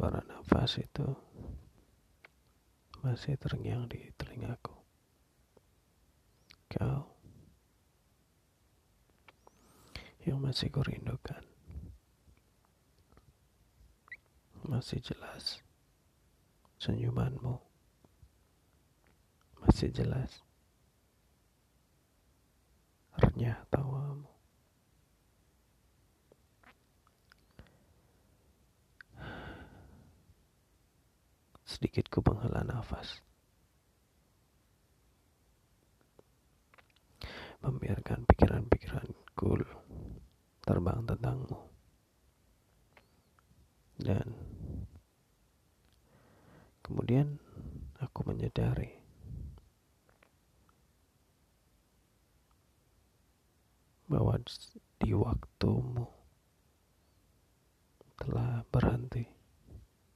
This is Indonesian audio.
Suara nafas itu masih terngiang di telingaku. Kau yang masih kurindukan. Masih jelas senyumanmu. Masih jelas renyah tawamu. Sedikit ku menghela nafas. Membiarkan pikiran-pikiranku terbang tentangmu. Dan kemudian aku menyadari bahwa di waktumu telah berhenti.